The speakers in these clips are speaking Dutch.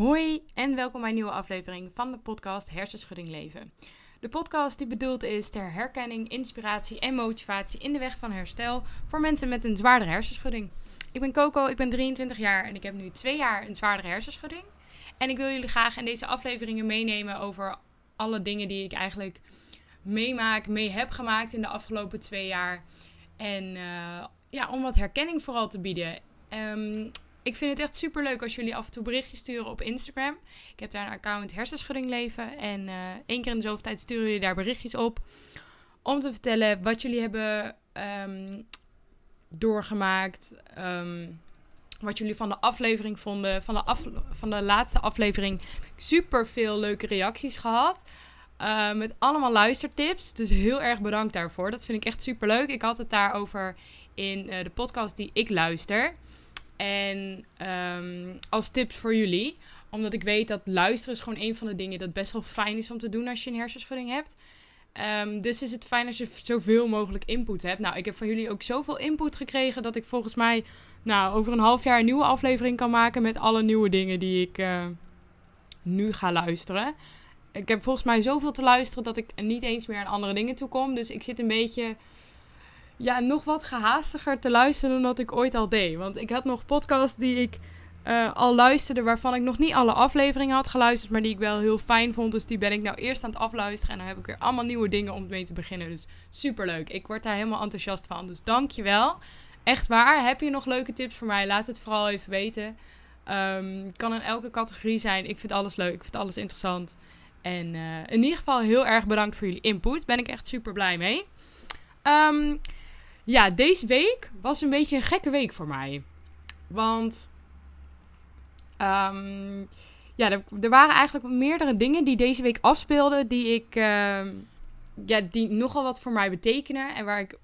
Hoi en welkom bij een nieuwe aflevering van de podcast Hersenschudding Leven. De podcast die bedoeld is ter herkenning, inspiratie en motivatie in de weg van herstel voor mensen met een zwaardere hersenschudding. Ik ben Coco, ik ben 23 jaar en ik heb nu twee jaar een zwaardere hersenschudding. En ik wil jullie graag in deze afleveringen meenemen over alle dingen die ik eigenlijk meemaak, mee heb gemaakt in de afgelopen twee jaar. En uh, ja, om wat herkenning vooral te bieden. Um, ik vind het echt super leuk als jullie af en toe berichtjes sturen op Instagram. Ik heb daar een account Hersenschudding Leven. En uh, één keer in de zoveel tijd sturen jullie daar berichtjes op. Om te vertellen wat jullie hebben um, doorgemaakt. Um, wat jullie van de aflevering vonden. Van de, af, van de laatste aflevering super veel leuke reacties gehad. Uh, met allemaal luistertips. Dus heel erg bedankt daarvoor. Dat vind ik echt super leuk. Ik had het daarover in uh, de podcast die ik luister. En um, als tips voor jullie. Omdat ik weet dat luisteren is gewoon een van de dingen dat best wel fijn is om te doen als je een hersenschudding hebt. Um, dus is het fijn als je zoveel mogelijk input hebt. Nou, ik heb van jullie ook zoveel input gekregen dat ik volgens mij nou, over een half jaar een nieuwe aflevering kan maken met alle nieuwe dingen die ik uh, nu ga luisteren. Ik heb volgens mij zoveel te luisteren dat ik niet eens meer aan andere dingen toe kom. Dus ik zit een beetje ja, nog wat gehaastiger te luisteren dan dat ik ooit al deed. Want ik had nog podcasts die ik uh, al luisterde, waarvan ik nog niet alle afleveringen had geluisterd, maar die ik wel heel fijn vond. Dus die ben ik nou eerst aan het afluisteren. En dan heb ik weer allemaal nieuwe dingen om mee te beginnen. Dus super leuk. Ik word daar helemaal enthousiast van. Dus dankjewel. Echt waar. Heb je nog leuke tips voor mij? Laat het vooral even weten. Um, kan in elke categorie zijn. Ik vind alles leuk. Ik vind alles interessant. En uh, in ieder geval heel erg bedankt voor jullie input. Ben ik echt super blij mee. Um, ja, deze week was een beetje een gekke week voor mij. Want um, ja, er, waren eigenlijk meerdere dingen die deze week afspeelden die ik uh, ja, die nogal wat voor mij betekenen en waar ik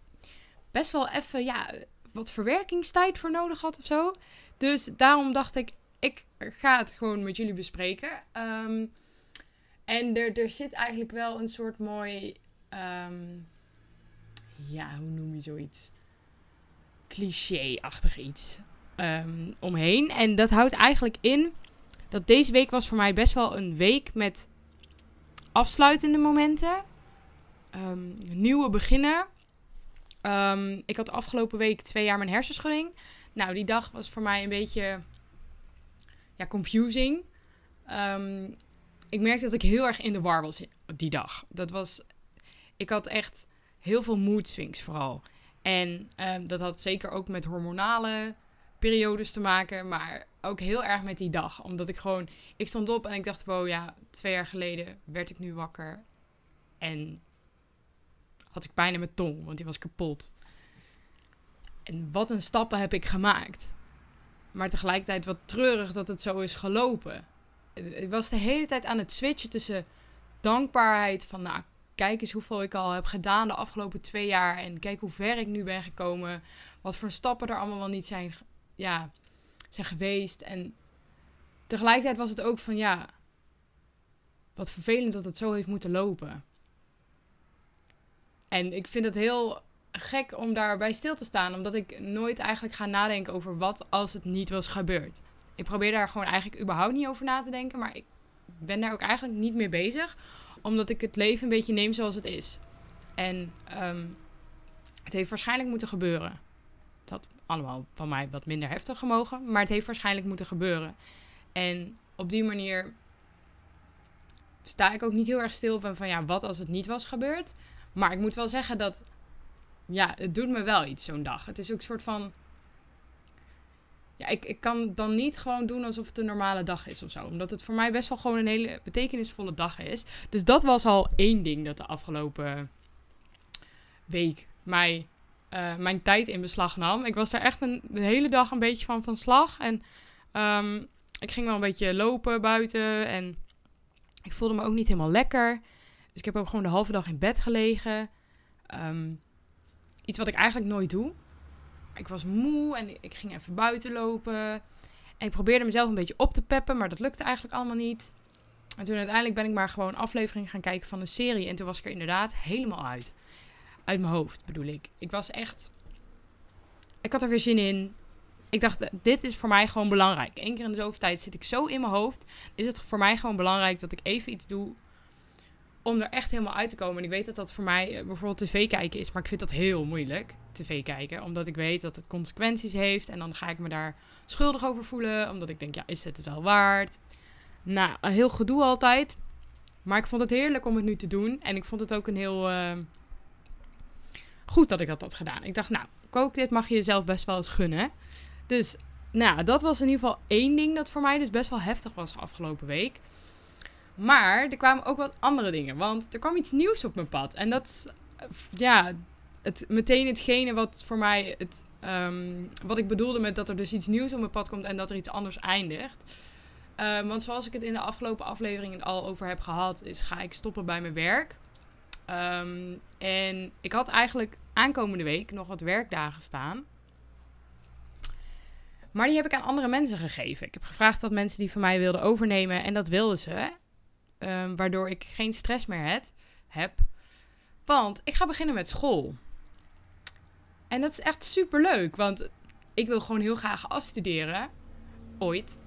best wel even ja, wat verwerkingstijd voor nodig had of zo. Dus daarom dacht ik, ik ga het gewoon met jullie bespreken. Um, en er, er zit eigenlijk wel een soort mooi ja, hoe noem je zoiets? Cliché-achtig iets um, omheen. En dat houdt eigenlijk in dat deze week was voor mij best wel een week met afsluitende momenten. Um, nieuwe beginnen. Um, ik had afgelopen week twee jaar mijn hersenschudding. Nou, die dag was voor mij een beetje ja, confusing. ik merkte dat ik heel erg in de war was die dag. Dat was. Ik had echt heel veel mood swings vooral. En um, dat had zeker ook met hormonale periodes te maken, maar ook heel erg met die dag. Omdat ik gewoon, ik stond op en ik dacht, wow ja, twee jaar geleden werd ik nu wakker. En had ik pijn in mijn tong, want die was kapot. En wat een stappen heb ik gemaakt. Maar tegelijkertijd wat treurig dat het zo is gelopen. Ik was de hele tijd aan het switchen tussen dankbaarheid van, nou, kijk eens hoeveel ik al heb gedaan de afgelopen twee jaar. En kijk hoe ver ik nu ben gekomen. Wat voor stappen er allemaal wel niet zijn, ja, zijn geweest. En tegelijkertijd was het ook van ja, wat vervelend dat het zo heeft moeten lopen. En ik vind het heel gek om daarbij stil te staan, omdat ik nooit eigenlijk ga nadenken over wat als het niet was gebeurd. Ik probeer daar gewoon eigenlijk überhaupt niet over na te denken, maar ik ben daar ook eigenlijk niet mee bezig, omdat ik het leven een beetje neem zoals het is. En um, het heeft waarschijnlijk moeten gebeuren. Dat allemaal van mij wat minder heftig gemogen. Maar het heeft waarschijnlijk moeten gebeuren. En op die manier sta ik ook niet heel erg stil van, van ja, wat als het niet was gebeurd. Maar ik moet wel zeggen dat, ja, het doet me wel iets zo'n dag. Het is ook een soort van ja, ik, ik kan dan niet gewoon doen alsof het een normale dag is of zo. Omdat het voor mij best wel gewoon een hele betekenisvolle dag is. Dus dat was al één ding dat de afgelopen week mij, uh, mijn tijd in beslag nam. Ik was daar echt een, hele dag een beetje van van slag. En um, ik ging wel een beetje lopen buiten. En ik voelde me ook niet helemaal lekker. Dus ik heb ook gewoon de halve dag in bed gelegen. Um, iets wat ik eigenlijk nooit doe ik was moe en ik ging even buiten lopen. En ik probeerde mezelf een beetje op te peppen, maar dat lukte eigenlijk allemaal niet. En toen uiteindelijk ben ik maar gewoon aflevering gaan kijken van de serie. En toen was ik er inderdaad helemaal uit. Uit mijn hoofd bedoel ik. Ik was echt. Ik had er weer zin in. ik dacht, dit is voor mij gewoon belangrijk. Eén keer in de zoveel tijd zit ik zo in mijn hoofd. Is het voor mij gewoon belangrijk dat ik even iets doe om er echt helemaal uit te komen. En ik weet dat dat voor mij eh, bijvoorbeeld tv kijken is, maar ik vind dat heel moeilijk, tv kijken. Omdat ik weet dat het consequenties heeft en dan ga ik me daar schuldig over voelen. Omdat ik denk, ja, is het het wel waard? Nou, een heel gedoe altijd. Maar ik vond het heerlijk om het nu te doen. En ik vond het ook een heel... Uh, goed dat ik dat had gedaan. Ik dacht, nou, kook dit mag je jezelf best wel eens gunnen. Dus, nou, dat was in ieder geval één ding dat voor mij dus best wel heftig was afgelopen week. Maar er kwamen ook wat andere dingen. Want er kwam iets nieuws op mijn pad. En dat is, ja, het, meteen hetgene wat voor mij het... Um, wat ik bedoelde met dat er dus iets nieuws op mijn pad komt en dat er iets anders eindigt. Um, want zoals ik het in de afgelopen afleveringen al over heb gehad, is ga ik stoppen bij mijn werk. Um, en ik had eigenlijk aankomende week nog wat werkdagen staan. Maar die heb ik aan andere mensen gegeven. Ik heb gevraagd dat mensen die van mij wilden overnemen. En dat wilden ze. Um, waardoor ik geen stress meer heb. Want ik ga beginnen met school. En dat is echt super leuk. Want ik wil gewoon heel graag afstuderen. Ooit.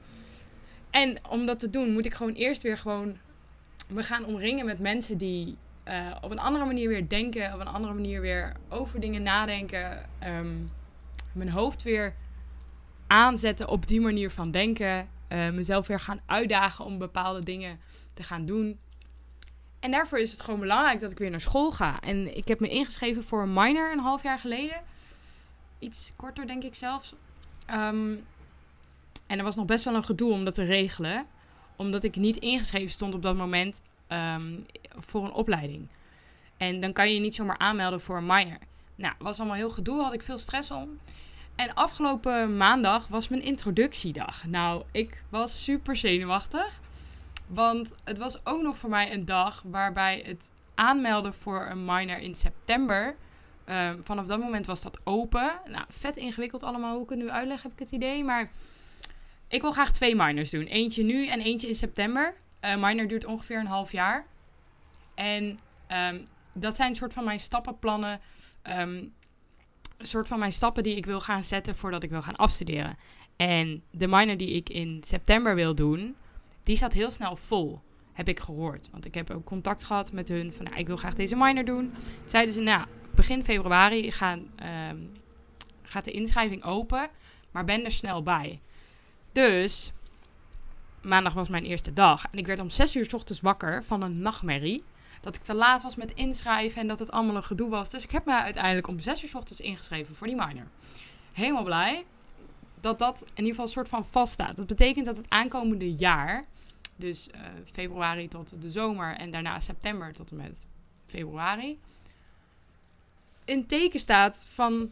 En om dat te doen moet ik gewoon eerst weer gewoon me gaan omringen met mensen die uh, op een andere manier weer denken. Op een andere manier weer over dingen nadenken. Um, mijn hoofd weer aanzetten op die manier van denken. Uh, mezelf weer gaan uitdagen om bepaalde dingen te gaan doen. En daarvoor is het gewoon belangrijk dat ik weer naar school ga. En ik heb me ingeschreven voor een minor een half jaar geleden. Iets korter, denk ik zelfs. Um, en er was nog best wel een gedoe om dat te regelen. Omdat ik niet ingeschreven stond op dat moment um, voor een opleiding. En dan kan je je niet zomaar aanmelden voor een minor. Nou, was allemaal heel gedoe, had ik veel stress om. En afgelopen maandag was mijn introductiedag. Nou, ik was super zenuwachtig. Want het was ook nog voor mij een dag waarbij het aanmelden voor een minor in september. Um, vanaf dat moment was dat open. Nou, vet ingewikkeld allemaal hoe ik het nu uitleg, heb ik het idee. Maar ik wil graag twee minors doen. Eentje nu en eentje in september. Uh, minor duurt ongeveer een half jaar. En um, dat zijn een soort van mijn stappenplannen. Um, een soort van mijn stappen die ik wil gaan zetten voordat ik wil gaan afstuderen. En de minor die ik in september wil doen, die staat heel snel vol. Heb ik gehoord. Want ik heb ook contact gehad met hun van nou, ik wil graag deze minor doen. Zeiden ze, nou, begin februari gaan, um, gaat de inschrijving open. Maar ben er snel bij. Dus maandag was mijn eerste dag. En ik werd om 6 uur s ochtends wakker van een nachtmerrie. Dat ik te laat was met inschrijven en dat het allemaal een gedoe was. Dus ik heb me uiteindelijk om 6 uur s ochtends ingeschreven voor die minor. Helemaal blij dat dat in ieder geval een soort van vaststaat. Dat betekent dat het aankomende jaar, dus uh, februari tot de zomer en daarna september tot en met februari, in teken staat van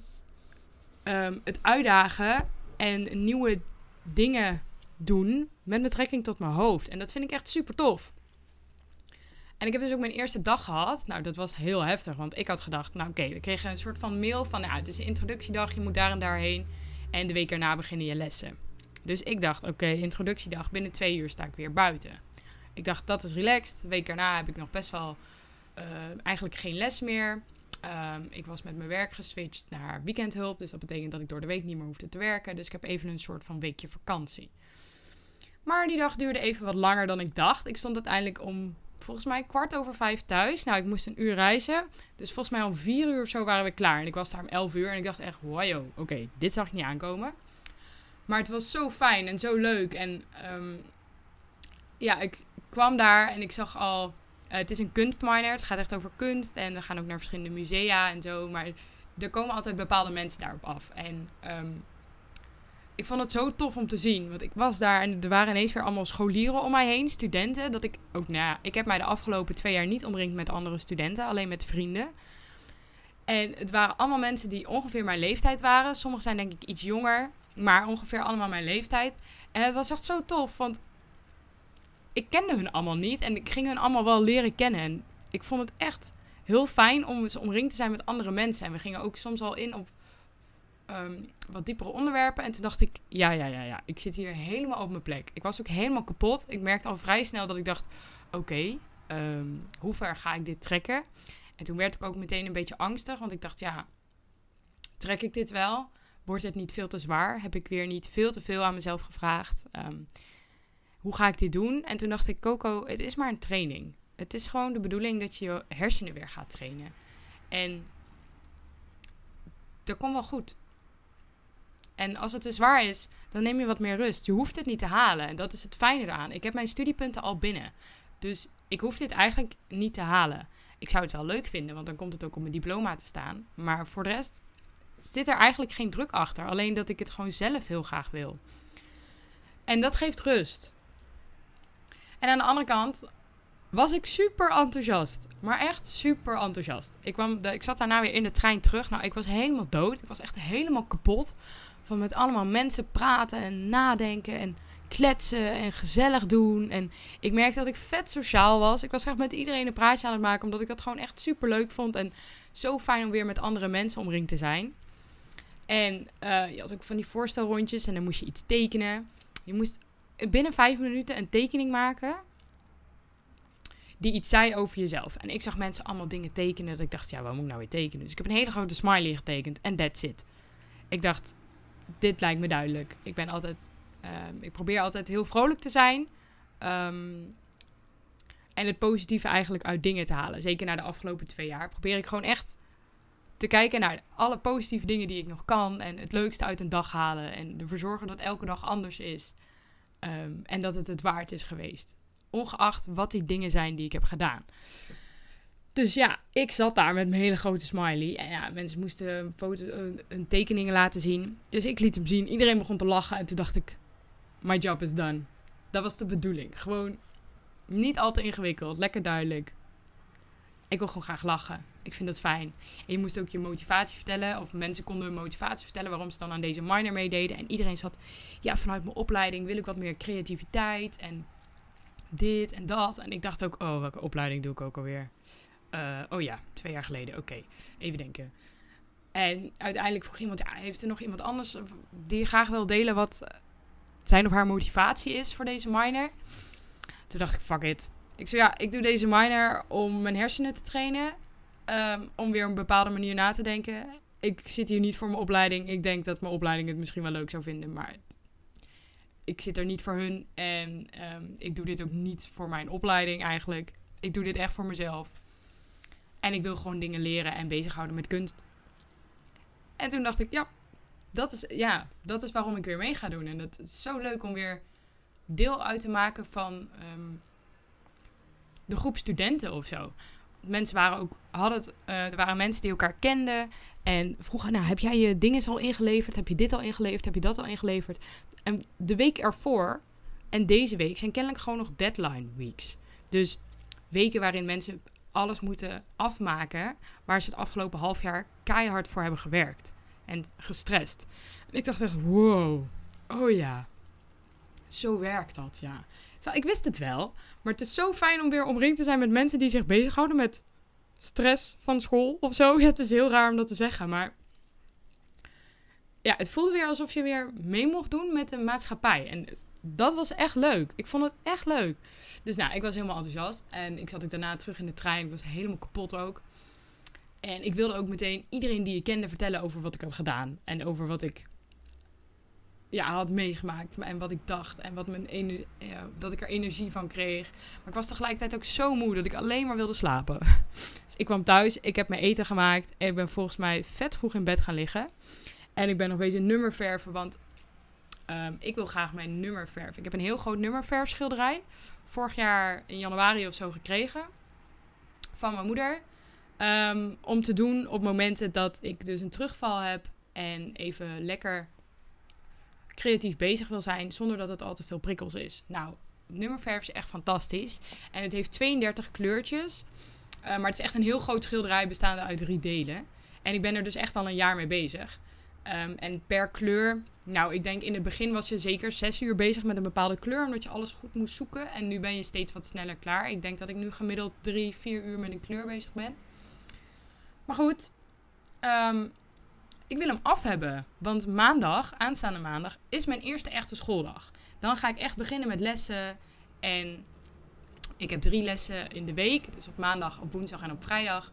um, het uitdagen en nieuwe dingen doen met betrekking tot mijn hoofd. En dat vind ik echt super tof. En ik heb dus ook mijn eerste dag gehad. Nou, dat was heel heftig, want ik had gedacht, nou oké, we kregen een soort van mail van, nou, het is een introductiedag, je moet daar en daarheen. En de week erna beginnen je lessen. Dus ik dacht, oké, introductiedag, binnen twee uur sta ik weer buiten. Ik dacht, dat is relaxed. De week erna heb ik nog best wel uh, eigenlijk geen les meer. Um, ik was met mijn werk geswitcht naar weekendhulp. Dus dat betekent dat ik door de week niet meer hoefde te werken. Dus ik heb even een soort van weekje vakantie. Maar die dag duurde even wat langer dan ik dacht. Ik stond uiteindelijk om volgens mij kwart over vijf thuis. Nou, ik moest een uur reizen. Dus volgens mij om vier uur of zo waren we klaar. En ik was daar om elf uur. En ik dacht echt, wow, oké, dit zag ik niet aankomen. Maar het was zo fijn en zo leuk. En um, ja, ik kwam daar en ik zag al uh, het is een kunstminer. Het gaat echt over kunst. En we gaan ook naar verschillende musea en zo. Maar er komen altijd bepaalde mensen daarop af. En um, ik vond het zo tof om te zien. Want ik was daar en er waren ineens weer allemaal scholieren om mij heen. Studenten. Dat ik ook, nou ja, ik heb mij de afgelopen twee jaar niet omringd met andere studenten. Alleen met vrienden. En het waren allemaal mensen die ongeveer mijn leeftijd waren. Sommigen zijn denk ik iets jonger. Maar ongeveer allemaal mijn leeftijd. En het was echt zo tof. Want ik kende hun allemaal niet en ik ging hun allemaal wel leren kennen. En ik vond het echt heel fijn om eens omringd te zijn met andere mensen. En we gingen ook soms al in op um, wat diepere onderwerpen. En toen dacht ik, ja, ja, ja, ja, ik zit hier helemaal op mijn plek. Ik was ook helemaal kapot. Ik merkte al vrij snel dat ik dacht, oké, um, hoe ver ga ik dit trekken? En toen werd ik ook meteen een beetje angstig, want ik dacht, ja, trek ik dit wel? Wordt het niet veel te zwaar? Heb ik weer niet veel te veel aan mezelf gevraagd? Ehm, hoe ga ik dit doen? En toen dacht ik, Coco, het is maar een training. Het is gewoon de bedoeling dat je je hersenen weer gaat trainen. En dat komt wel goed. En als het te zwaar is, dan neem je wat meer rust. Je hoeft het niet te halen. En dat is het fijne eraan. Ik heb mijn studiepunten al binnen. Dus ik hoef dit eigenlijk niet te halen. Ik zou het wel leuk vinden, want dan komt het ook op mijn diploma te staan. Maar voor de rest zit er eigenlijk geen druk achter. Alleen dat ik het gewoon zelf heel graag wil. En dat geeft rust. En aan de andere kant was ik super enthousiast. Maar echt super enthousiast. Ik, kwam ik zat daarna weer in de trein terug. Nou, ik was helemaal dood. Ik was echt helemaal kapot. Van met allemaal mensen praten en nadenken en kletsen en gezellig doen. En ik merkte dat ik vet sociaal was. Ik was echt met iedereen een praatje aan het maken, omdat ik dat gewoon echt super leuk vond. En zo fijn om weer met andere mensen omringd te zijn. En uh, je had ook van die voorstelrondjes en dan moest je iets tekenen. Je moest binnen vijf minuten een tekening maken die iets zei over jezelf. En ik zag mensen allemaal dingen tekenen dat ik dacht, ja, wat moet ik nou weer tekenen? Dus ik heb een hele grote smiley getekend en that's it. Ik dacht, dit lijkt me duidelijk. Ik ben altijd, ehm, ik probeer altijd heel vrolijk te zijn. Ehm, en het positieve eigenlijk uit dingen te halen. Zeker na de afgelopen twee jaar probeer ik gewoon echt te kijken naar alle positieve dingen die ik nog kan. En het leukste uit een dag halen. En ervoor zorgen dat elke dag anders is. Ehm, en dat het het waard is geweest. Ongeacht wat die dingen zijn die ik heb gedaan. Dus ja, ik zat daar met mijn hele grote smiley. En ja, mensen moesten een, foto, een, een tekeningen laten zien. Dus ik liet hem zien. Iedereen begon te lachen. En toen dacht ik, my job is done. Dat was de bedoeling. Gewoon niet al te ingewikkeld. Lekker duidelijk. Ik wil gewoon graag lachen. Ik vind dat fijn. En je moest ook je motivatie vertellen. Of mensen konden hun motivatie vertellen waarom ze dan aan deze minor meededen. En iedereen zat, ja, vanuit mijn opleiding wil ik wat meer creativiteit. En dit en dat. En ik dacht ook, oh, welke opleiding doe ik ook alweer? Uh, oh ja, twee jaar geleden. Oké, even denken. En uiteindelijk vroeg iemand, ja, heeft er nog iemand anders die graag wil delen wat zijn of haar motivatie is voor deze minor? Toen dacht ik, fuck it. Ik zei, ja, ik doe deze minor om mijn hersenen te trainen. Um, om weer op een bepaalde manier na te denken. Ik zit hier niet voor mijn opleiding. Ik denk dat mijn opleiding het misschien wel leuk zou vinden. Maar ik zit er niet voor hun. En um, ik doe dit ook niet voor mijn opleiding eigenlijk. Ik doe dit echt voor mezelf. En ik wil gewoon dingen leren en bezighouden met kunst. En toen dacht ik, ja, dat is, ja, dat is waarom ik weer mee ga doen. En het is zo leuk om weer deel uit te maken van um, de groep studenten of zo. Mensen waren ook, hadden het, uh, er waren mensen die elkaar kenden. En vroegen, nou, heb jij je dingen al ingeleverd? Heb je dit al ingeleverd? Heb je dat al ingeleverd? En de week ervoor en deze week zijn kennelijk gewoon nog deadline weeks. Dus weken waarin mensen alles moeten afmaken waar ze het afgelopen half jaar keihard voor hebben gewerkt en gestrest. En ik dacht echt, wow, oh ja, zo werkt dat, ja. ik wist het wel, maar het is zo fijn om weer omringd te zijn met mensen die zich bezighouden met stress van school of zo. Ja, het is heel raar om dat te zeggen, maar ja, het voelde weer alsof je weer mee mocht doen met de maatschappij. En dat was echt leuk. Ik vond het echt leuk. Dus nou, ik was helemaal enthousiast. En ik zat ook daarna terug in de trein. Ik was helemaal kapot ook. En ik wilde ook meteen iedereen die ik kende vertellen over wat ik had gedaan. En over wat ik ja, had meegemaakt. En wat ik dacht. En wat mijn ja, dat ik er energie van kreeg. Maar ik was tegelijkertijd ook zo moe dat ik alleen maar wilde slapen. Dus ik kwam thuis. Ik heb mijn eten gemaakt. En ik ben volgens mij vet vroeg in bed gaan liggen. En ik ben nog bezig nummer verven. Want Um, ik wil graag mijn nummer verven. Ik heb een heel groot nummerverfschilderij. Vorig jaar in januari of zo gekregen. Van mijn moeder. Um, om te doen op momenten dat ik dus een terugval heb. En even lekker creatief bezig wil zijn. Zonder dat het al te veel prikkels is. Nou, nummerverf is echt fantastisch. En het heeft 32 kleurtjes. Uh, maar het is echt een heel groot schilderij bestaande uit drie delen. En ik ben er dus echt al een jaar mee bezig. Um, en per kleur, nou, ik denk in het begin was je zeker zes uur bezig met een bepaalde kleur, omdat je alles goed moest zoeken. En nu ben je steeds wat sneller klaar. Ik denk dat ik nu gemiddeld drie, vier uur met een kleur bezig ben. Maar goed, um, ik wil hem af hebben. Want maandag, aanstaande maandag, is mijn eerste echte schooldag. Dan ga ik echt beginnen met lessen. En ik heb drie lessen in de week. Dus op maandag, op woensdag en op vrijdag.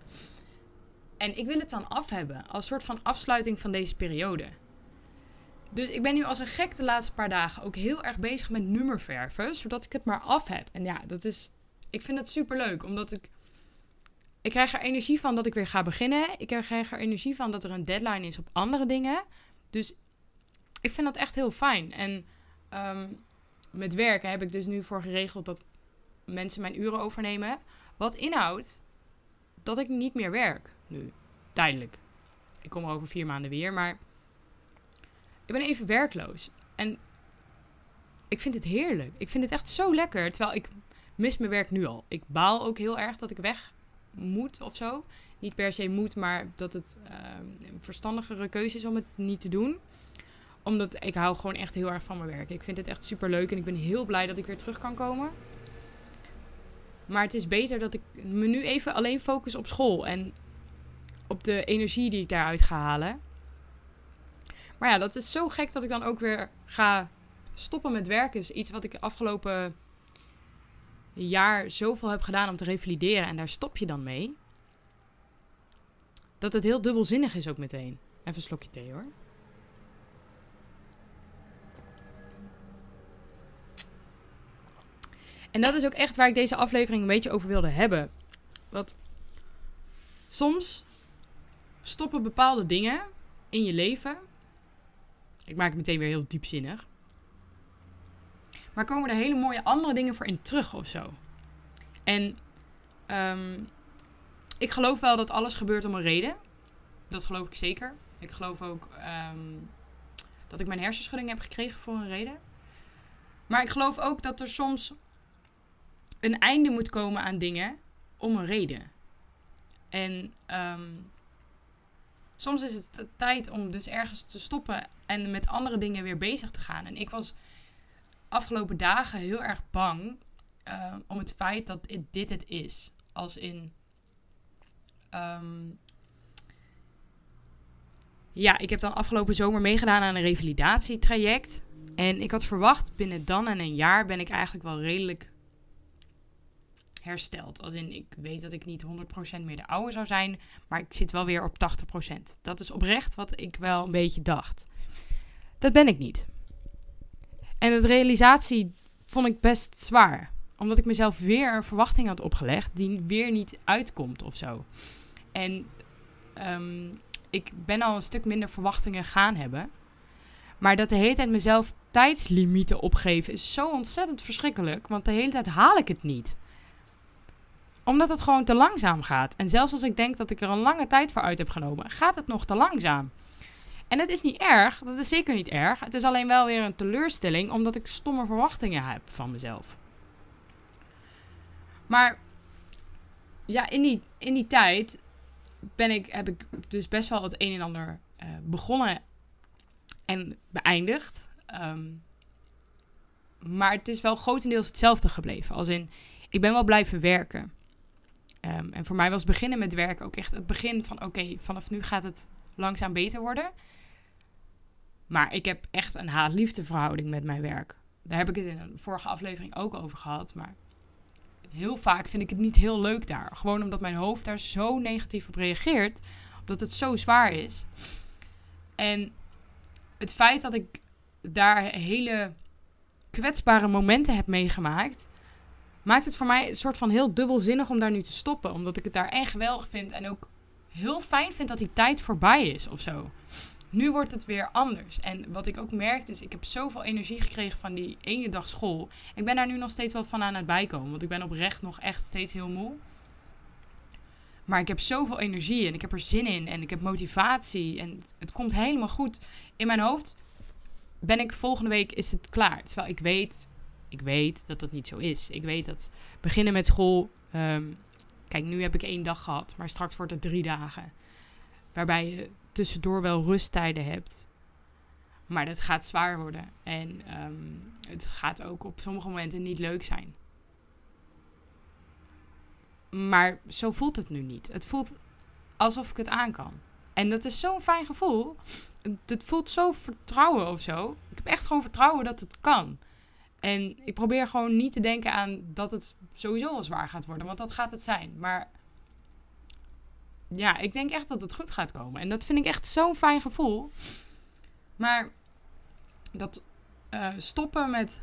En ik wil het dan af hebben, als soort van afsluiting van deze periode. Dus ik ben nu als een gek de laatste paar dagen ook heel erg bezig met nummerverven, zodat ik het maar af heb. En ja, dat is, ik vind het super leuk, omdat ik, ik krijg er energie van dat ik weer ga beginnen. Ik krijg er energie van dat er een deadline is op andere dingen. Dus ik vind dat echt heel fijn. En ehm, met werken heb ik dus nu voor geregeld dat mensen mijn uren overnemen. Wat inhoudt dat ik niet meer werk Tijdelijk. Ik kom er over vier maanden weer, maar ik ben even werkloos. En ik vind het heerlijk. Ik vind het echt zo lekker. Terwijl ik mis mijn werk nu al. Ik baal ook heel erg dat ik weg moet of zo. Niet per se moet, maar dat het uh, een verstandigere keuze is om het niet te doen. Omdat ik hou gewoon echt heel erg van mijn werk. Ik vind het echt super leuk en ik ben heel blij dat ik weer terug kan komen. Maar het is beter dat ik me nu even alleen focus op school en op de energie die ik daaruit ga halen. Maar ja, dat is zo gek dat ik dan ook weer ga stoppen met werken. Is iets wat ik afgelopen jaar zoveel heb gedaan om te revalideren. En daar stop je dan mee. Dat het heel dubbelzinnig is ook meteen. Even een slokje thee hoor. En dat is ook echt waar ik deze aflevering een beetje over wilde hebben. Want soms stoppen bepaalde dingen in je leven. Ik maak het meteen weer heel diepzinnig. Maar komen er hele mooie andere dingen voor in terug of zo. En um, ik geloof wel dat alles gebeurt om een reden. Dat geloof ik zeker. Ik geloof ook um, dat ik mijn hersenschudding heb gekregen voor een reden. Maar ik geloof ook dat er soms een einde moet komen aan dingen om een reden. En um, soms is het tijd om dus ergens te stoppen en met andere dingen weer bezig te gaan. En ik was afgelopen dagen heel erg bang uh, om het feit dat dit het is. Als in. Um, ja, ik heb dan afgelopen zomer meegedaan aan een revalidatietraject. En ik had verwacht, binnen dan en een jaar ben ik eigenlijk wel redelijk hersteld. Als in, ik weet dat ik niet 100% meer de oude zou zijn, maar ik zit wel weer op 80%. Dat is oprecht wat ik wel een beetje dacht. Dat ben ik niet. En de realisatie vond ik best zwaar. Omdat ik mezelf weer een verwachting had opgelegd die weer niet uitkomt of zo. En um, ik ben al een stuk minder verwachtingen gaan hebben. Maar dat de hele tijd mezelf tijdslimieten opgeven is zo ontzettend verschrikkelijk. Want de hele tijd haal ik het niet omdat het gewoon te langzaam gaat. En zelfs als ik denk dat ik er een lange tijd voor uit heb genomen, gaat het nog te langzaam. En het is niet erg, dat is zeker niet erg. Het is alleen wel weer een teleurstelling, omdat ik stomme verwachtingen heb van mezelf. Maar ja, in die, in die tijd ben ik, heb ik dus best wel het een en ander uh, begonnen en beëindigd. Um, maar het is wel grotendeels hetzelfde gebleven. Als in, ik ben wel blijven werken. Um, en voor mij was beginnen met werken ook echt het begin van: oké, vanaf nu gaat het langzaam beter worden. Maar ik heb echt een haat-liefde verhouding met mijn werk. Daar heb ik het in een vorige aflevering ook over gehad. Maar heel vaak vind ik het niet heel leuk daar. Gewoon omdat mijn hoofd daar zo negatief op reageert. Omdat het zo zwaar is. En het feit dat ik daar hele kwetsbare momenten heb meegemaakt maakt het voor mij een soort van heel dubbelzinnig om daar nu te stoppen. Omdat ik het daar echt geweldig vind en ook heel fijn vind dat die tijd voorbij is of zo. Nu wordt het weer anders. En wat ik ook merkte is, ik heb zoveel energie gekregen van die ene dag school. Ik ben daar nu nog steeds wel van aan het bijkomen. Want ik ben oprecht nog echt steeds heel moe. Maar ik heb zoveel energie en ik heb er zin in en ik heb motivatie. En het, het komt helemaal goed. In mijn hoofd ben ik volgende week is het klaar. Terwijl ik weet, ik weet dat dat niet zo is. Ik weet dat beginnen met school. Um, kijk, nu heb ik één dag gehad, maar straks wordt het drie dagen. Waarbij je tussendoor wel rusttijden hebt. Maar dat gaat zwaar worden. En um, het gaat ook op sommige momenten niet leuk zijn. Maar zo voelt het nu niet. Het voelt alsof ik het aan kan. En dat is zo'n fijn gevoel. Het voelt zo vertrouwen of zo. Ik heb echt gewoon vertrouwen dat het kan. En ik probeer gewoon niet te denken aan dat het sowieso wel zwaar gaat worden, want dat gaat het zijn. Maar ja, ik denk echt dat het goed gaat komen. En dat vind ik echt zo'n fijn gevoel. Maar dat uh, stoppen met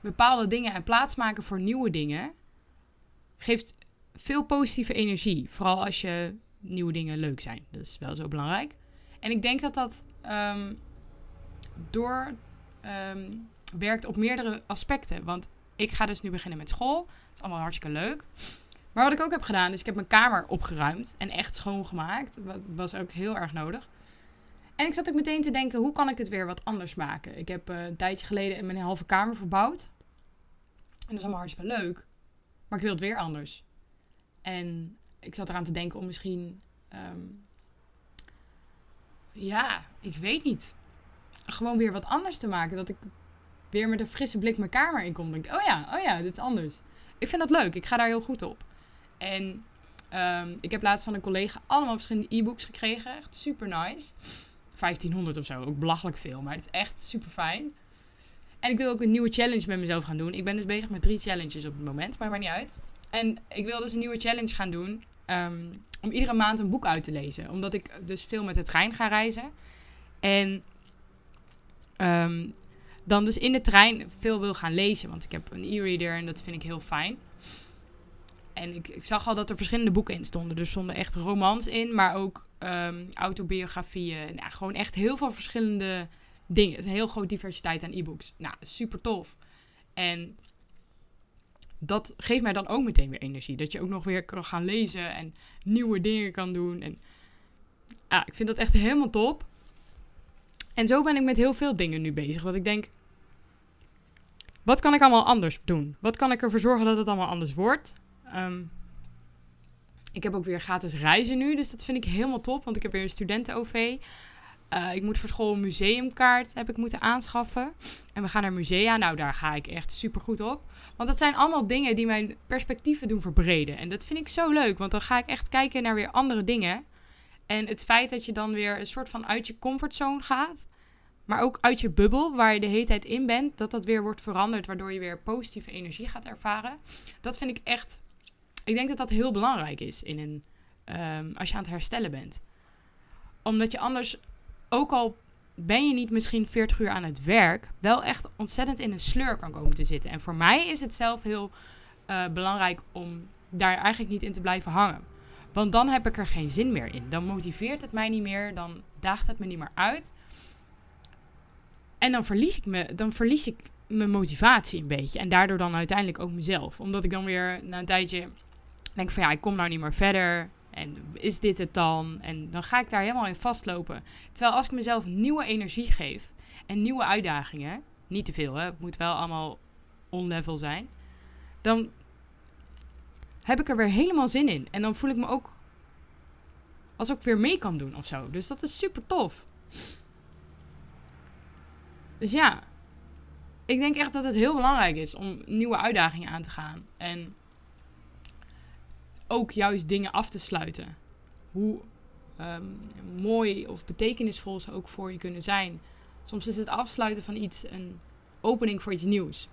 bepaalde dingen en plaatsmaken voor nieuwe dingen geeft veel positieve energie. Vooral als je nieuwe dingen leuk zijn. Dat is wel zo belangrijk. En ik denk dat dat um, door um, werkt op meerdere aspecten. Want ik ga dus nu beginnen met school. Dat is allemaal hartstikke leuk. Maar wat ik ook heb gedaan, is ik heb mijn kamer opgeruimd en echt schoongemaakt. Dat was ook heel erg nodig. En ik zat ook meteen te denken, hoe kan ik het weer wat anders maken? Ik heb uh, een tijdje geleden mijn halve kamer verbouwd. En dat is allemaal hartstikke leuk. Maar ik wil het weer anders. En ik zat eraan te denken om misschien... Um, ja, ik weet niet. Gewoon weer wat anders te maken. Dat ik weer met een frisse blik mijn kamer in kom. Denk oh ja, oh ja, dit is anders. Ik vind dat leuk. Ik ga daar heel goed op. En um, ik heb laatst van een collega allemaal verschillende e-books gekregen. Echt super nice. 1500 of zo. Ook belachelijk veel. Maar het is echt super fijn. En ik wil ook een nieuwe challenge met mezelf gaan doen. Ik ben dus bezig met drie challenges op het moment. Maar maakt niet uit. En ik wil dus een nieuwe challenge gaan doen. Um, om iedere maand een boek uit te lezen. Omdat ik dus veel met de trein ga reizen. En um, dan dus in de trein veel wil gaan lezen. Want ik heb een e-reader en dat vind ik heel fijn. En ik, zag al dat er verschillende boeken in stonden. Er stonden echt romans in, maar ook um, autobiografieën. Nou, gewoon echt heel veel verschillende dingen. Een heel grote diversiteit aan e-books. Nou, super tof. En dat geeft mij dan ook meteen weer energie. Dat je ook nog weer kan gaan lezen en nieuwe dingen kan doen. En ja, ik vind dat echt helemaal top. En zo ben ik met heel veel dingen nu bezig. Dat ik denk, wat kan ik allemaal anders doen? Wat kan ik ervoor zorgen dat het allemaal anders wordt? Um, ik heb ook weer gratis reizen nu, dus dat vind ik helemaal top. Want ik heb weer een studenten-OV. Uh, ik moet voor school een museumkaart heb ik moeten aanschaffen. En we gaan naar musea. Nou, daar ga ik echt super goed op. Want dat zijn allemaal dingen die mijn perspectieven doen verbreden. En dat vind ik zo leuk, want dan ga ik echt kijken naar weer andere dingen. En het feit dat je dan weer een soort van uit je comfortzone gaat, maar ook uit je bubbel waar je de hele tijd in bent, dat dat weer wordt veranderd, waardoor je weer positieve energie gaat ervaren. Dat vind ik echt. Ik denk dat dat heel belangrijk is in een, um, als je aan het herstellen bent. Omdat je anders, ook al ben je niet misschien 40 uur aan het werk, wel echt ontzettend in een sleur kan komen te zitten. En voor mij is het zelf heel uh, belangrijk om daar eigenlijk niet in te blijven hangen. Want dan heb ik er geen zin meer in. Dan motiveert het mij niet meer. Dan daagt het me niet meer uit. En dan verlies ik, me, dan verlies ik mijn motivatie een beetje. En daardoor dan uiteindelijk ook mezelf. Omdat ik dan weer na een tijdje denk van ja, ik kom nou niet meer verder. En is dit het dan? En dan ga ik daar helemaal in vastlopen. Terwijl als ik mezelf nieuwe energie geef en nieuwe uitdagingen, niet te veel hè, het moet wel allemaal on-level zijn, dan heb ik er weer helemaal zin in. En dan voel ik me ook als ik weer mee kan doen of zo. Dus dat is super tof. Dus ja, ik denk echt dat het heel belangrijk is om nieuwe uitdagingen aan te gaan. En ook juist dingen af te sluiten. Hoe um, mooi of betekenisvol ze ook voor je kunnen zijn. Soms is het afsluiten van iets een opening voor iets nieuws.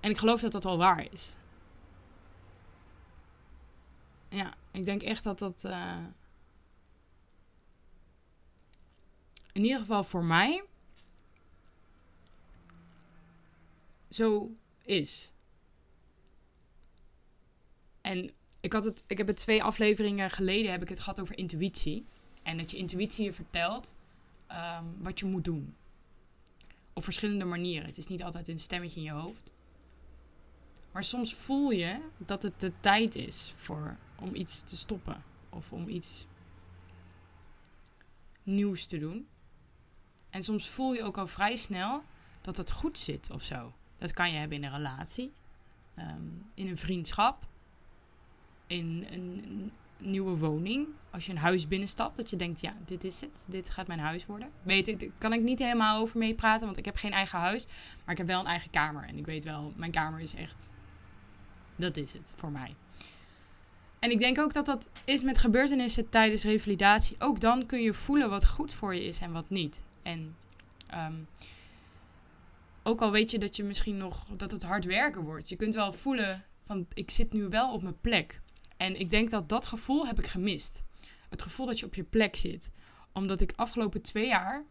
En ik geloof dat dat wel waar is. Ja, ik denk echt dat dat. Uh, in ieder geval voor mij. Zo is. En ik, had het, ik heb het twee afleveringen geleden heb ik het gehad over intuïtie. En dat je intuïtie je vertelt um, wat je moet doen. Op verschillende manieren. Het is niet altijd een stemmetje in je hoofd. Maar soms voel je dat het de tijd is voor, om iets te stoppen. Of om iets nieuws te doen. En soms voel je ook al vrij snel dat het goed zit of zo. Dat kan je hebben in een relatie, um, in een vriendschap, in een nieuwe woning. Als je een huis binnenstapt, dat je denkt, ja, dit is het. Dit gaat mijn huis worden. Weet ik, kan ik niet helemaal over meepraten, want ik heb geen eigen huis. Maar ik heb wel een eigen kamer. En ik weet wel, mijn kamer is echt, dat is het voor mij. En ik denk ook dat dat is met gebeurtenissen tijdens revalidatie. Ook dan kun je voelen wat goed voor je is en wat niet. En um, ook al weet je dat je misschien nog dat het hard werken wordt. Je kunt wel voelen van ik zit nu wel op mijn plek. En ik denk dat dat gevoel heb ik gemist. Het gevoel dat je op je plek zit. Omdat ik afgelopen twee jaar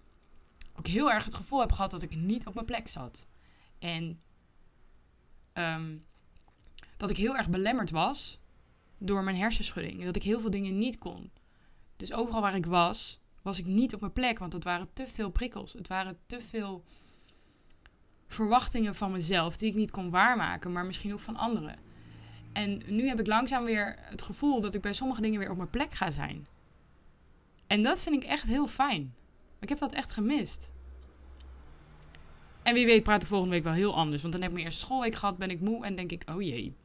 ook heel erg het gevoel heb gehad dat ik niet op mijn plek zat. En ehm, dat ik heel erg belemmerd was door mijn hersenschudding. En dat ik heel veel dingen niet kon. Dus overal waar ik was, was ik niet op mijn plek. Want het waren te veel prikkels. Het waren te veel verwachtingen van mezelf die ik niet kon waarmaken, maar misschien ook van anderen. En nu heb ik langzaam weer het gevoel dat ik bij sommige dingen weer op mijn plek ga zijn. En dat vind ik echt heel fijn. Ik heb dat echt gemist. En wie weet praat ik volgende week wel heel anders. Want dan heb ik mijn eerste schoolweek gehad, ben ik moe en denk ik, oh jee.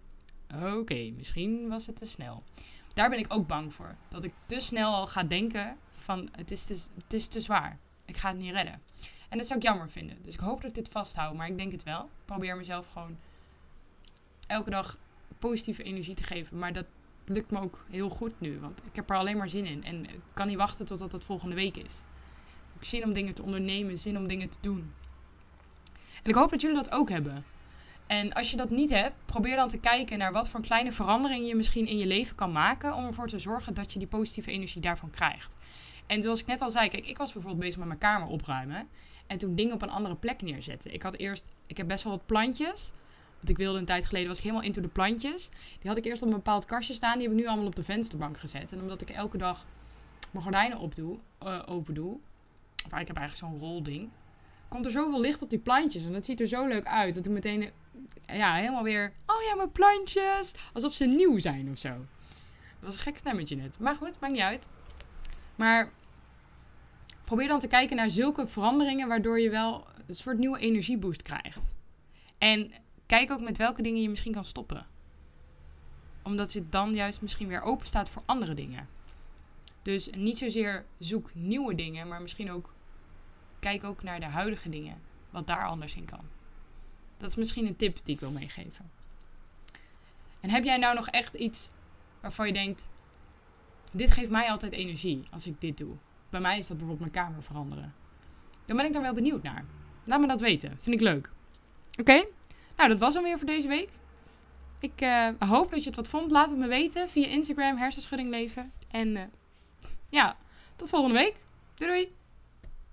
Oké, misschien was het te snel. Daar ben ik ook bang voor. Dat ik te snel al ga denken van het is te, het is te zwaar. Ik ga het niet redden. En dat zou ik jammer vinden. Dus ik hoop dat ik dit vasthoud, maar ik denk het wel. Ik probeer mezelf gewoon elke dag positieve energie te geven. Maar dat lukt me ook heel goed nu, want ik heb er alleen maar zin in. En ik kan niet wachten totdat het volgende week is. Ik zin om dingen te ondernemen, zin om dingen te doen. En ik hoop dat jullie dat ook hebben. En als je dat niet hebt, probeer dan te kijken naar wat voor kleine veranderingen je misschien in je leven kan maken om ervoor te zorgen dat je die positieve energie daarvan krijgt. En zoals ik net al zei, kijk, ik was bijvoorbeeld bezig met mijn kamer opruimen en toen dingen op een andere plek neerzetten. Ik had eerst, ik heb best wel wat plantjes. Want ik wilde een tijd geleden, was ik helemaal into de plantjes. Die had ik eerst op een bepaald kastje staan. Die heb ik nu allemaal op de vensterbank gezet. En omdat ik elke dag mijn gordijnen opdoe, uh, open doe. Of ik heb eigenlijk zo'n rolding. Komt er zoveel licht op die plantjes. En dat ziet er zo leuk uit. Dat ik meteen ja, helemaal weer. Oh ja, mijn plantjes. Alsof ze nieuw zijn of zo. Dat was een gek stemmetje net. Maar goed, maakt niet uit. Maar probeer dan te kijken naar zulke veranderingen waardoor je wel een soort nieuwe energieboost krijgt. En kijk ook met welke dingen je misschien kan stoppen. Omdat je dan juist misschien weer open staat voor andere dingen. Dus niet zozeer zoek nieuwe dingen, maar misschien ook kijk ook naar de huidige dingen. Wat daar anders in kan. Dat is misschien een tip die ik wil meegeven. En heb jij nou nog echt iets waarvan je denkt: dit geeft mij altijd energie als ik dit doe? Bij mij is dat bijvoorbeeld mijn kamer veranderen. Dan ben ik daar wel benieuwd naar. Laat me dat weten. Vind ik leuk. Oké? Nou, dat was hem weer voor deze week. Ik uh, hoop dat je het wat vond. Laat het me weten via Instagram, hersenschudding leven. En uh, ja, tot volgende week. Doei doei!